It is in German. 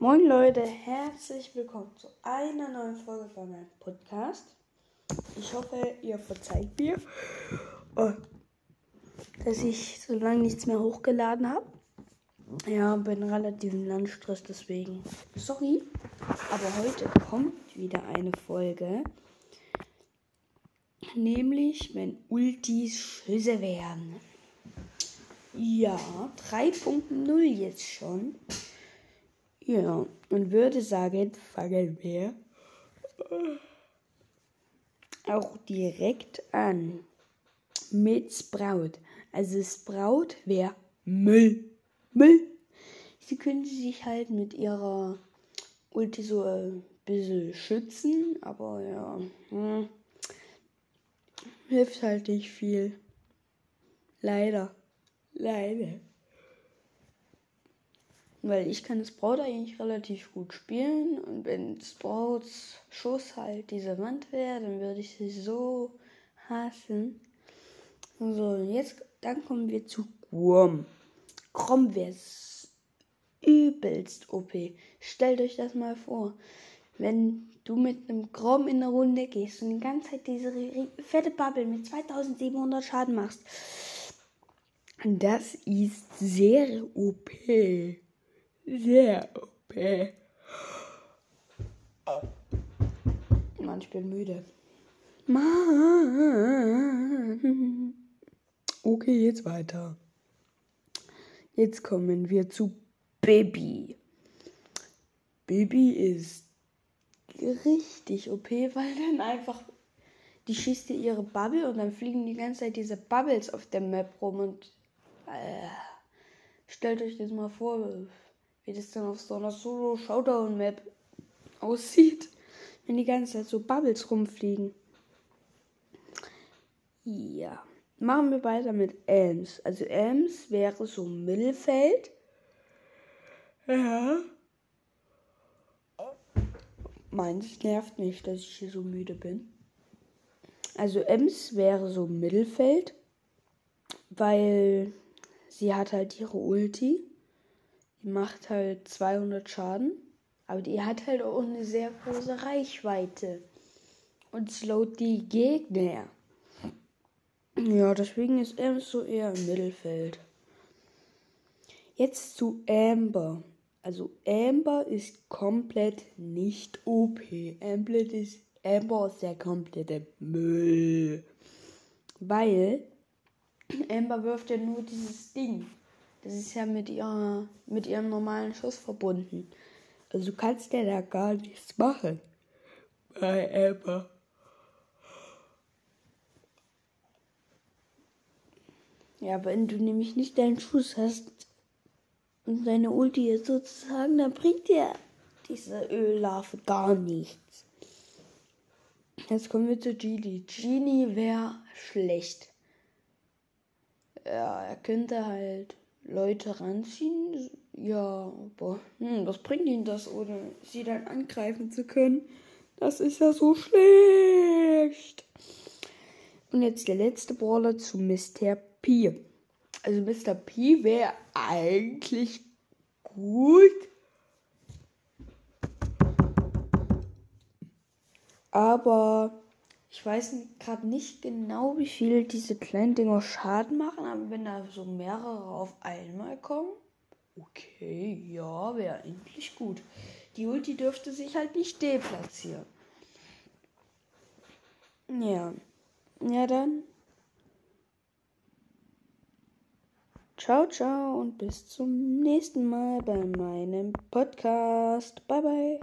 Moin Leute, herzlich willkommen zu einer neuen Folge bei meinem Podcast. Ich hoffe, ihr verzeiht mir, äh, dass ich so lange nichts mehr hochgeladen habe. Ja, bin relativ im Landstress, deswegen sorry. Aber heute kommt wieder eine Folge. Nämlich, wenn Ultis Schüsse werden. Ja, 3.0 jetzt schon. Ja, und würde sagen, fangen wir auch direkt an mit Sprout. Also Sprout wäre Müll. Müll. Sie können sich halt mit ihrer Ulti so ein bisschen schützen, aber ja, hm, hilft halt nicht viel. Leider. Leider. Weil ich kann Sprout eigentlich relativ gut spielen und wenn Sprouts Schuss halt diese Wand wäre, dann würde ich sie so hassen. So, jetzt, dann kommen wir zu Grom. Grom wäre übelst OP. Stellt euch das mal vor. Wenn du mit einem Grom in der Runde gehst und die ganze Zeit diese fette Bubble mit 2700 Schaden machst. Das ist sehr OP sehr OP. Mann, ich bin müde. Mann. Okay, jetzt weiter. Jetzt kommen wir zu Baby. Baby ist richtig OP, weil dann einfach die schießt ihre Bubble und dann fliegen die ganze Zeit diese Bubbles auf der Map rum und äh, stellt euch das mal vor, wie das dann auf so einer Solo-Showdown-Map aussieht, wenn die ganze Zeit so Bubbles rumfliegen. Ja. Machen wir weiter mit Elms. Also Elms wäre so Mittelfeld. Ja. Meins nervt nicht, dass ich hier so müde bin. Also Ems wäre so Mittelfeld, weil sie hat halt ihre Ulti. Macht halt 200 Schaden. Aber die hat halt auch eine sehr große Reichweite. Und slowt die Gegner. Ja, deswegen ist Ems so eher im Mittelfeld. Jetzt zu Amber. Also Amber ist komplett nicht OP. Amber ist, Amber ist der komplette Müll. Weil Amber wirft ja nur dieses Ding. Das ist ja mit, ihrer, mit ihrem normalen Schuss verbunden. Also du kannst ja da gar nichts machen. Bei Amber. Ja, wenn du nämlich nicht deinen Schuss hast und deine Ulti ist sozusagen, dann bringt dir diese Öllarve gar nichts. Jetzt kommen wir zu Genie. Genie wäre schlecht. Ja, er könnte halt Leute ranziehen. Ja, aber hm, was bringt ihnen das, ohne sie dann angreifen zu können? Das ist ja so schlecht. Und jetzt der letzte Brawler zu Mr. P. Also Mr. P wäre eigentlich gut. Aber ich weiß gerade nicht genau, wie viel diese kleinen Dinger Schaden machen, aber wenn da so mehrere auf einmal kommen, okay, ja, wäre eigentlich gut. Die Ulti dürfte sich halt nicht deplatzieren. Ja. Ja, dann. Ciao, ciao und bis zum nächsten Mal bei meinem Podcast. Bye, bye.